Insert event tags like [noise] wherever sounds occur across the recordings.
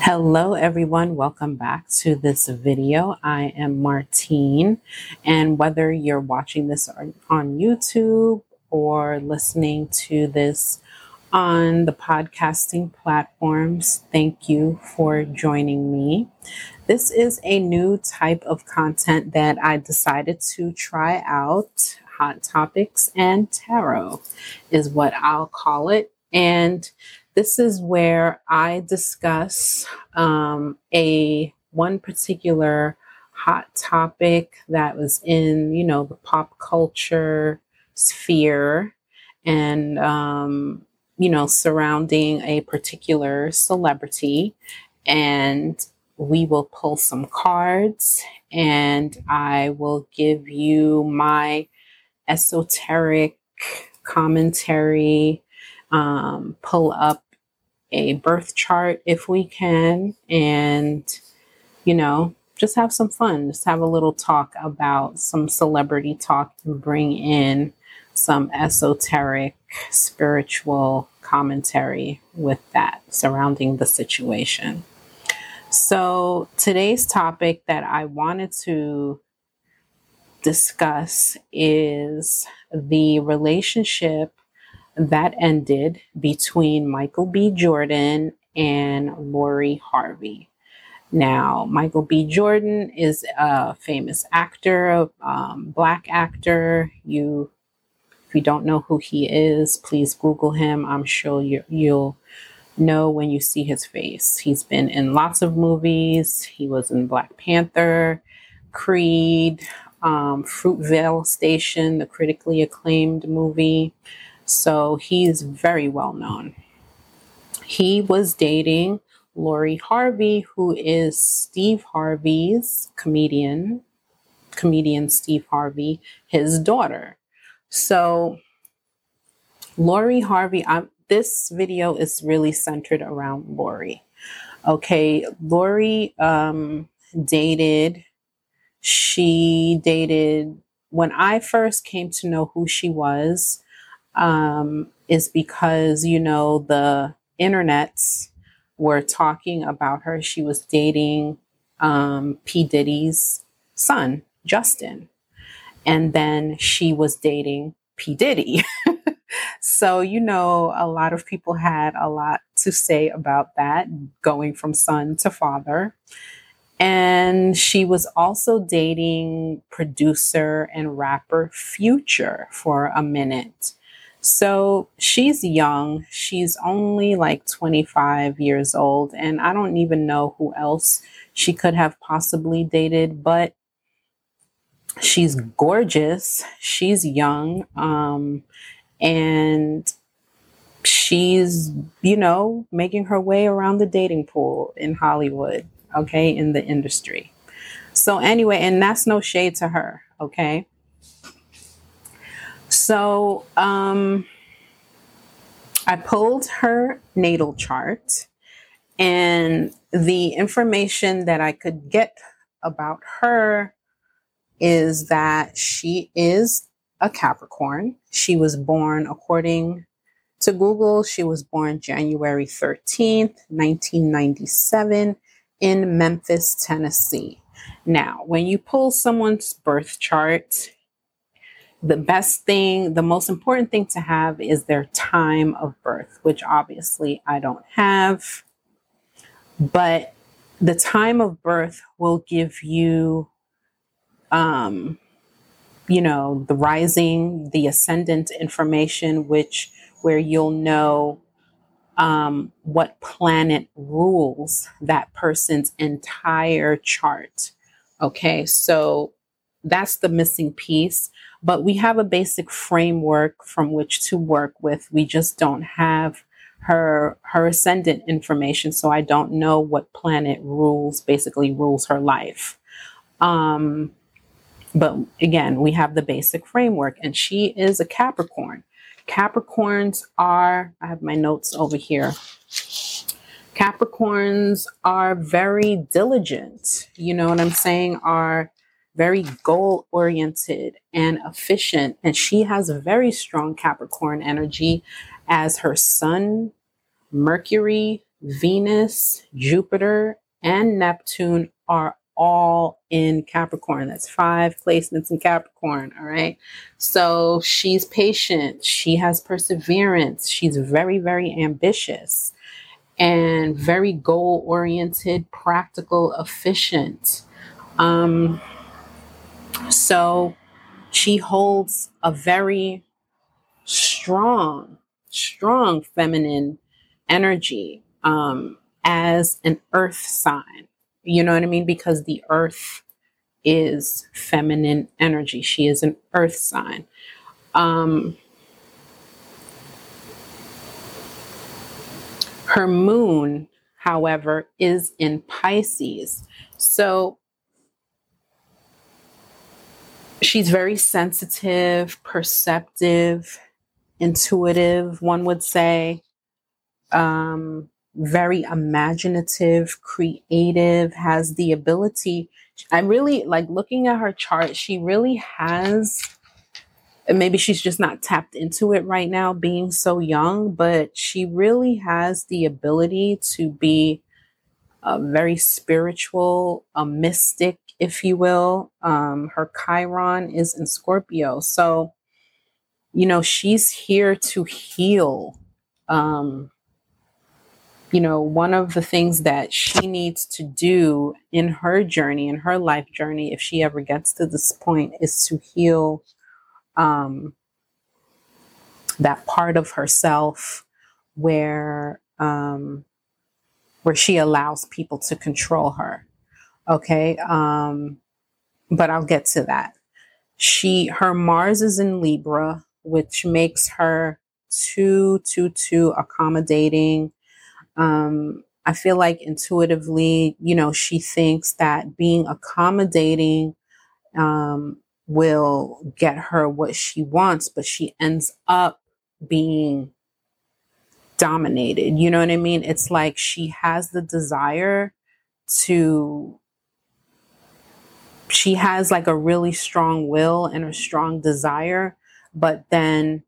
Hello everyone, welcome back to this video. I am Martine and whether you're watching this on YouTube or listening to this on the podcasting platforms, thank you for joining me. This is a new type of content that I decided to try out. Hot topics and tarot is what I'll call it. And this is where I discuss um, a one particular hot topic that was in, you know, the pop culture sphere and, um, you know, surrounding a particular celebrity. And we will pull some cards and I will give you my esoteric commentary, um, pull up a birth chart if we can, and, you know, just have some fun. Just have a little talk about some celebrity talk and bring in some esoteric spiritual commentary with that surrounding the situation. So, today's topic that I wanted to discuss is the relationship that ended between Michael B. Jordan and Lori Harvey. Now, Michael B. Jordan is a famous actor, a um, black actor. You, if you don't know who he is, please Google him. I'm sure you, you'll know when you see his face. He's been in lots of movies. He was in Black Panther, Creed, um, Fruitvale Station, the critically acclaimed movie. So he's very well known. He was dating Lori Harvey, who is Steve Harvey's comedian, comedian Steve Harvey, his daughter. So Lori Harvey, I'm, this video is really centered around Lori. Okay, Lori um, dated, she dated, when I first came to know who she was, um, is because, you know, the internets were talking about her. She was dating um, P. Diddy's son, Justin. And then she was dating P. Diddy. [laughs] so, you know, a lot of people had a lot to say about that, going from son to father. And she was also dating producer and rapper Future for a minute. So she's young. She's only like 25 years old. And I don't even know who else she could have possibly dated, but she's gorgeous. She's young. Um, and she's, you know, making her way around the dating pool in Hollywood, okay, in the industry. So, anyway, and that's no shade to her, okay? So um, I pulled her natal chart, and the information that I could get about her is that she is a Capricorn. She was born, according to Google, she was born January 13th, 1997, in Memphis, Tennessee. Now, when you pull someone's birth chart, the best thing, the most important thing to have is their time of birth, which obviously I don't have. But the time of birth will give you, um, you know, the rising, the ascendant information, which where you'll know um, what planet rules that person's entire chart. Okay, so that's the missing piece but we have a basic framework from which to work with. We just don't have her her ascendant information, so I don't know what planet rules basically rules her life. Um, but again, we have the basic framework, and she is a Capricorn. Capricorns are, I have my notes over here. Capricorns are very diligent. You know what I'm saying? Are very goal oriented and efficient. And she has a very strong Capricorn energy as her sun, Mercury, Venus, Jupiter, and Neptune are all in Capricorn. That's five placements in Capricorn. All right. So she's patient. She has perseverance. She's very, very ambitious and very goal oriented, practical, efficient. Um, so she holds a very strong, strong feminine energy um, as an earth sign. You know what I mean? Because the earth is feminine energy. She is an earth sign. Um, her moon, however, is in Pisces. So she's very sensitive, perceptive, intuitive, one would say. Um, very imaginative, creative, has the ability. I'm really like looking at her chart. She really has, maybe she's just not tapped into it right now, being so young, but she really has the ability to be a very spiritual, a mystic, if you will. Um, her Chiron is in Scorpio. So, you know, she's here to heal. Um, you know, one of the things that she needs to do in her journey, in her life journey, if she ever gets to this point, is to heal um, that part of herself where um, where she allows people to control her. Okay, um, but I'll get to that. She her Mars is in Libra, which makes her too too too accommodating um, I feel like intuitively, you know, she thinks that being accommodating um, will get her what she wants, but she ends up being dominated. You know what I mean? It's like she has the desire to, she has like a really strong will and a strong desire, but then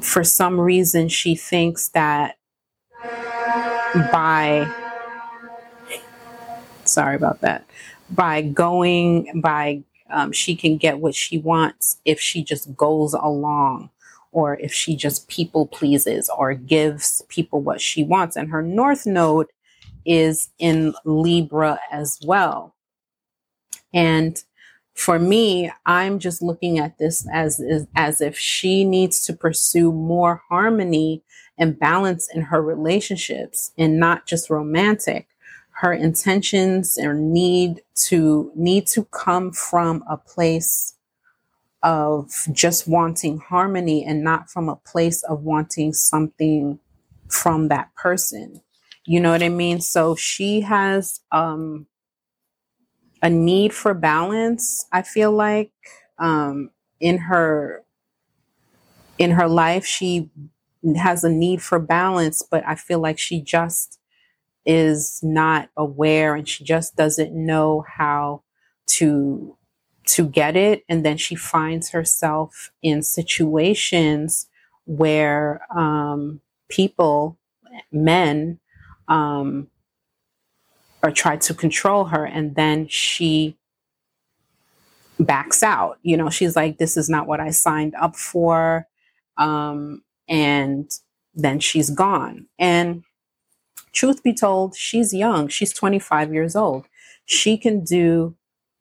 for some reason she thinks that by sorry about that by going by um, she can get what she wants if she just goes along or if she just people pleases or gives people what she wants. And her north node is in libra as well and for me i'm just looking at this as as if she needs to pursue more harmony and balance in her relationships and not just romantic. Her intentions and need to need to come from a place of just wanting harmony and not from a place of wanting something from that person. You know what i mean? So she has um a need for balance i feel like um in her in her life she has a need for balance, but I feel like she just is not aware and she just doesn't know how to to get it. And then she finds herself in situations where um, people men um, are trying to control her and then she backs out you know she's like this is not what i signed up for um, and then she's gone. And truth be told, she's young. She's 25 years old. She can do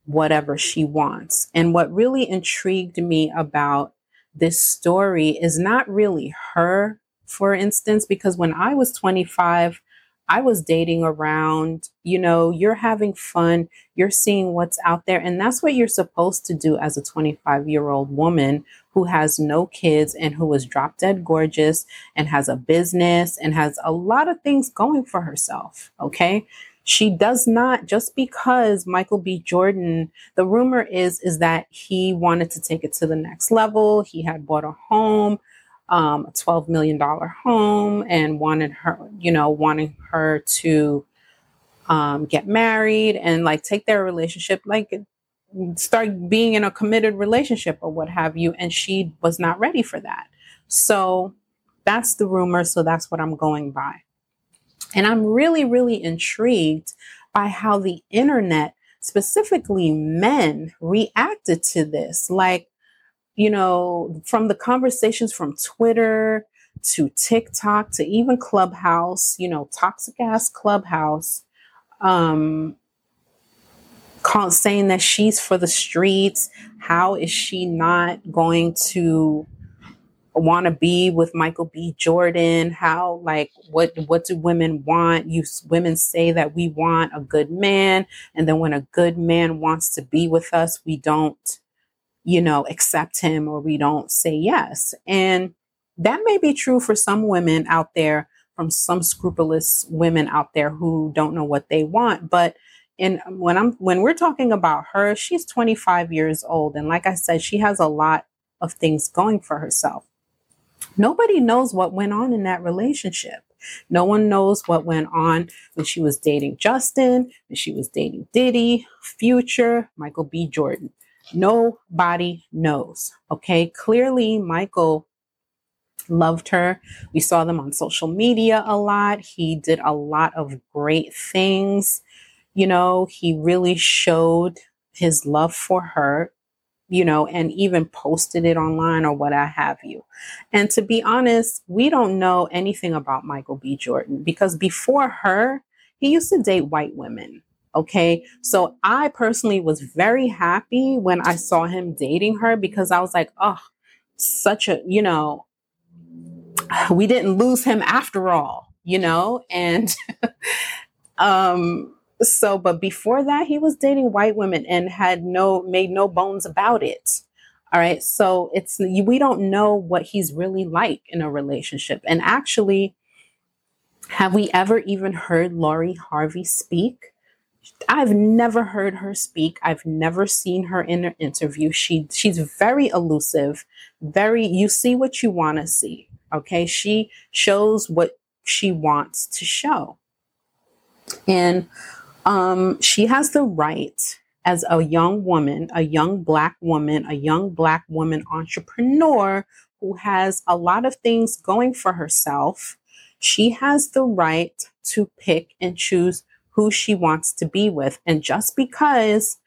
whatever she wants. And what really intrigued me about this story is not really her, for instance, because when I was 25, I was dating around, you know, you're having fun, you're seeing what's out there. And that's what you're supposed to do as a 25 year old woman who has no kids and who is drop dead gorgeous and has a business and has a lot of things going for herself. Okay. She does not just because Michael B. Jordan, the rumor is, is that he wanted to take it to the next level. He had bought a home um, a $12 million home and wanted her, you know, wanting her to um, get married and like take their relationship, like start being in a committed relationship or what have you. And she was not ready for that. So that's the rumor. So that's what I'm going by. And I'm really, really intrigued by how the internet, specifically men, reacted to this. Like, you know, from the conversations from Twitter to TikTok to even Clubhouse, you know, toxic ass Clubhouse, um, saying that she's for the streets. How is she not going to want to be with Michael B. Jordan? How like what what do women want? You women say that we want a good man, and then when a good man wants to be with us, we don't, you know, accept him or we don't say yes. And that may be true for some women out there, from some scrupulous women out there who don't know what they want, but and when I'm when we're talking about her, she's 25 years old and like I said, she has a lot of things going for herself. Nobody knows what went on in that relationship. No one knows what went on when she was dating Justin, when she was dating Diddy, Future, Michael B. Jordan. Nobody knows. Okay. Clearly, Michael loved her. We saw them on social media a lot. He did a lot of great things. You know, he really showed his love for her you know, and even posted it online or what I have you. And to be honest, we don't know anything about Michael B. Jordan because before her, he used to date white women. Okay. So I personally was very happy when I saw him dating her because I was like, oh, such a, you know, [sighs] we didn't lose him after all, you know, and, [laughs] um, so, but before that, he was dating white women and had no, made no bones about it. All right. So it's, we don't know what he's really like in a relationship. And actually, have we ever even heard Lori Harvey speak? I've never heard her speak. I've never seen her in an interview. She she's very elusive, very you see what you want to see. Okay? She shows what she wants to show. And um, she has the right as a young woman, a young black woman, a young black woman entrepreneur who has a lot of things going for herself. She has the right to pick and choose who she wants to be with. And just because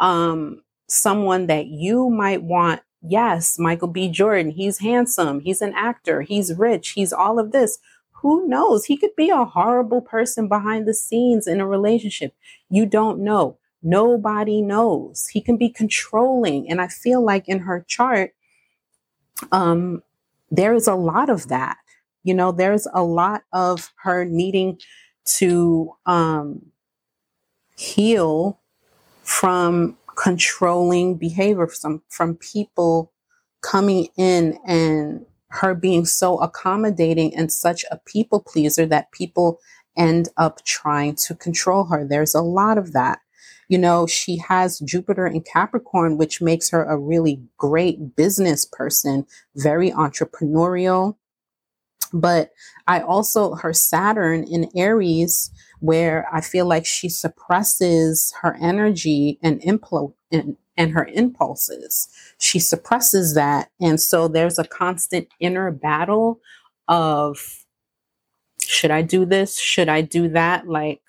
um, someone that you might want, yes, Michael B. Jordan, he's handsome, he's an actor, he's rich, he's all of this who knows? He could be a horrible person behind the scenes in a relationship. You don't know. Nobody knows. He can be controlling. And I feel like in her chart, um, there is a lot of that. You know, there's a lot of her needing to um, heal from controlling behavior from from people coming in and her being so accommodating and such a people pleaser that people end up trying to control her. There's a lot of that. You know, she has Jupiter in Capricorn, which makes her a really great business person, very entrepreneurial. But I also, her Saturn in Aries, where I feel like she suppresses her energy and, impl- and, and her impulses. She suppresses that. And so there's a constant inner battle of should I do this? Should I do that? Like,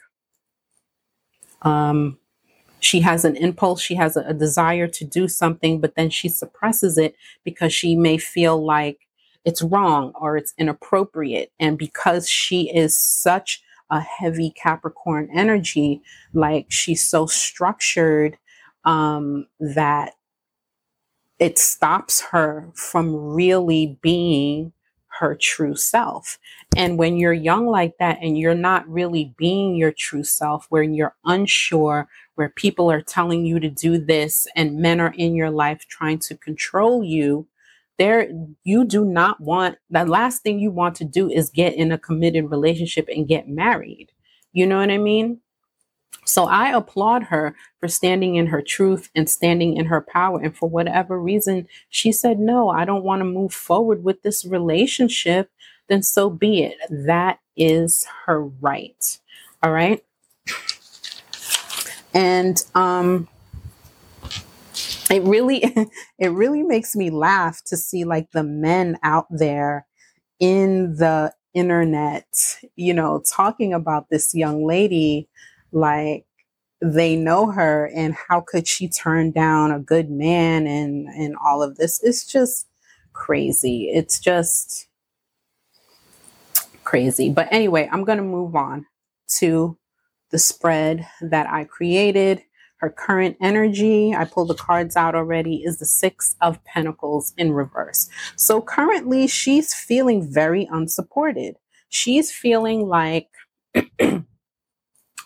um, she has an impulse, she has a, a desire to do something, but then she suppresses it because she may feel like it's wrong or it's inappropriate. And because she is such a heavy Capricorn energy, like she's so structured um, that it stops her from really being her true self. And when you're young like that and you're not really being your true self, where you're unsure, where people are telling you to do this and men are in your life trying to control you, there you do not want the last thing you want to do is get in a committed relationship and get married. You know what I mean? So I applaud her for standing in her truth and standing in her power. And for whatever reason, she said, No, I don't want to move forward with this relationship. Then so be it. That is her right. All right. And um, it really, [laughs] it really makes me laugh to see like the men out there in the internet, you know, talking about this young lady like they know her and how could she turn down a good man and and all of this. It's just crazy. It's just crazy. But anyway i'm going to move on to the spread that i created her current energy i pulled the cards out already is the six of pentacles in reverse so currently she's feeling very unsupported she's feeling like [clears throat]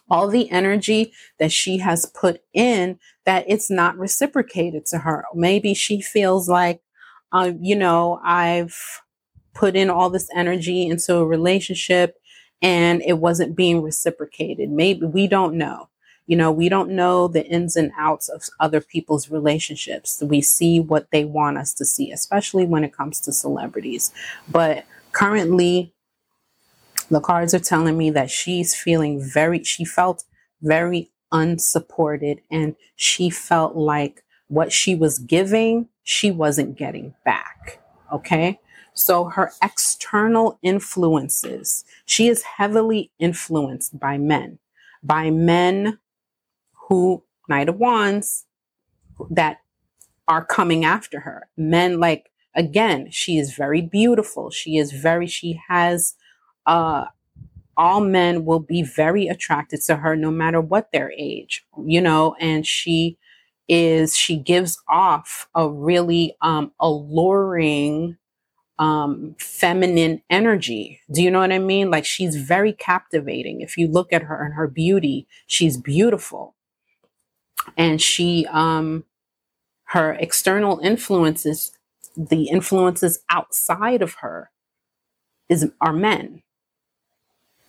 all the energy that she has put in that it's not reciprocated to her. Maybe she feels like, uh, you know, I've put in all this energy into a relationship and it wasn't being reciprocated. Maybe we don't know. You know, we don't know the ins and outs of other people's relationships. We see what they want us to see, especially when it comes to celebrities. But currently, the cards are telling me that she's feeling very, she felt very unsupported and she felt like what she was giving, she wasn't getting back. Okay. So her external influences, she is heavily influenced by men, by men who, Knight of Wands, that are coming after her. Men like, again, she is very beautiful. She is very, she has uh, all men will be very attracted to her no matter what their age, you know, and she is, she gives off a really um, alluring, um, feminine energy. Do you know what I mean? Like she's very captivating. If you look at her and her beauty, she's beautiful. And she, um, her external influences, the influences outside of her is are men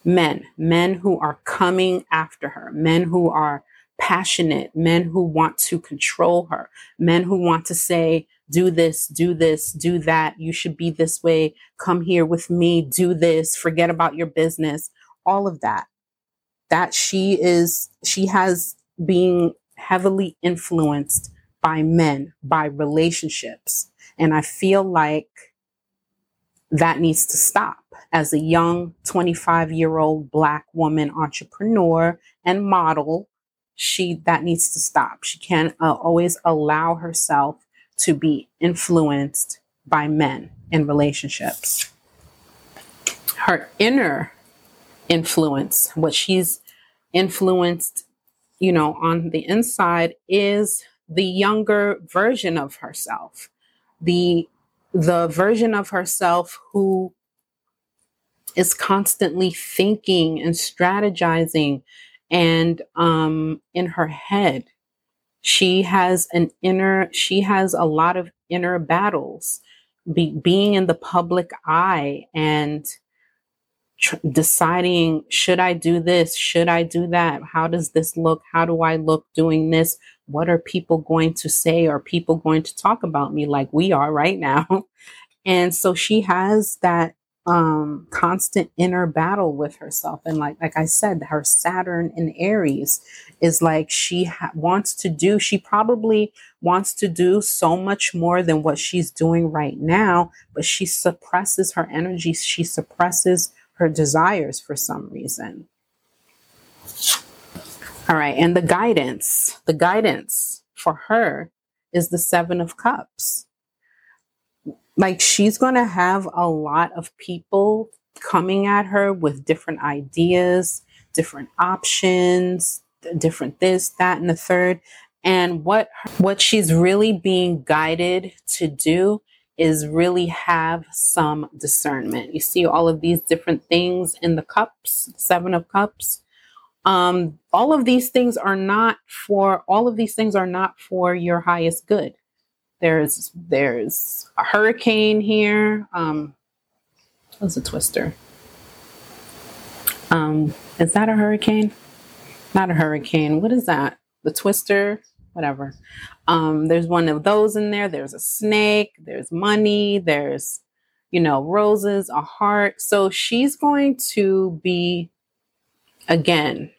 men, men who are coming after her, men who are passionate, men who want to control her, men who want to say, do this, do this, do that. You should be this way. Come here with me. Do this. Forget about your business. All of that. That she is, she has being heavily influenced by men, by relationships. And I feel like that needs to stop. As a young 25 year old Black woman entrepreneur and model, she that needs to stop. She can't uh, always allow herself to be influenced by men in relationships. Her inner influence, what she's influenced, you know, on the inside is the younger version of herself, the the version of herself who is constantly thinking and strategizing and um, in her head. She has an inner she has a lot of inner battles Be, being in the public eye and tr- deciding should i do this should i do that how does this look how do i look doing this what are people going to say? Are people going to talk about me like we are right now? [laughs] And so she has that um, constant inner battle with herself. And like, like I said, her Saturn in Aries is like she ha- wants to do, she probably wants to do so much more than what she's doing right now, but she suppresses her energy. She suppresses her desires for some reason. All right. And the guidance, the guidance for her is the Seven of Cups. Like she's going to have a lot of people coming at her with different ideas, different options, different this, that, and the third. And what what she's really being guided to do is really have some discernment. You see all of these different things in the cups, seven of cups. Um, all of these things are not for all of these things are not for your highest good. There's there's a hurricane here. Um what's a twister. Um is that a hurricane? Not a hurricane. What is that? The twister whatever. Um there's one of those in there. There's a snake. There's money. There's you know roses a heart. So she's going to be again,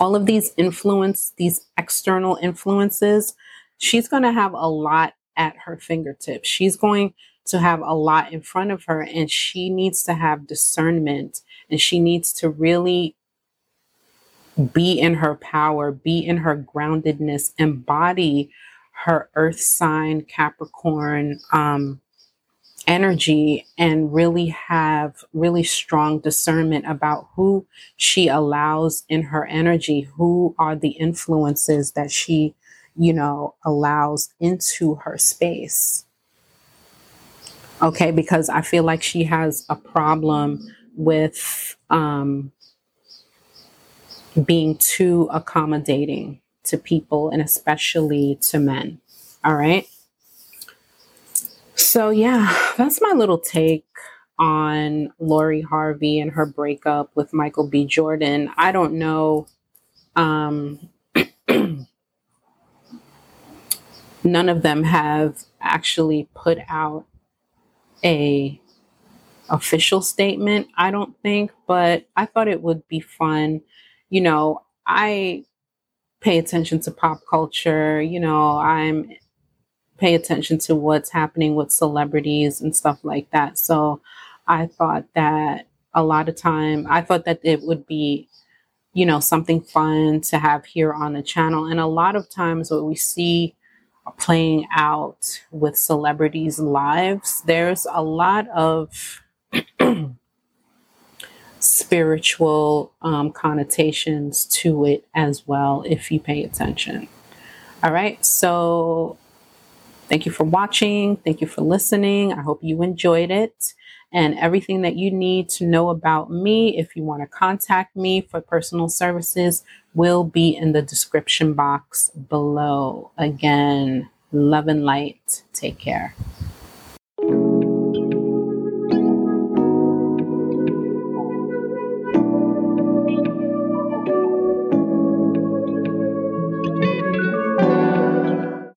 all of these influence, these external influences, she's going to have a lot at her fingertips. She's going to have a lot in front of her and she needs to have discernment and she needs to really be in her power, be in her groundedness, embody her earth sign Capricorn um, energy, and really have really strong discernment about who she allows in her energy, who are the influences that she, you know, allows into her space. Okay, because I feel like she has a problem with um, being too accommodating to people and especially to men. All right. So, yeah, that's my little take on Lori Harvey and her breakup with Michael B. Jordan. I don't know. Um, [clears throat] none of them have actually put out a official statement, I don't think, but I thought it would be fun. You know, I pay attention to pop culture, you know, I'm pay attention to what's happening with celebrities and stuff like that. So I thought that a lot of time I thought that it would be you know something fun to have here on the channel and a lot of times what we see playing out with celebrities lives there's a lot of [clears throat] [clears throat] spiritual um, connotations to it as well if you pay attention. All right, so thank you for watching. Thank you for listening. I hope you enjoyed it. And everything that you need to know about me, if you want to contact me for personal services, will be in the description box below. Again, love and light. Take care.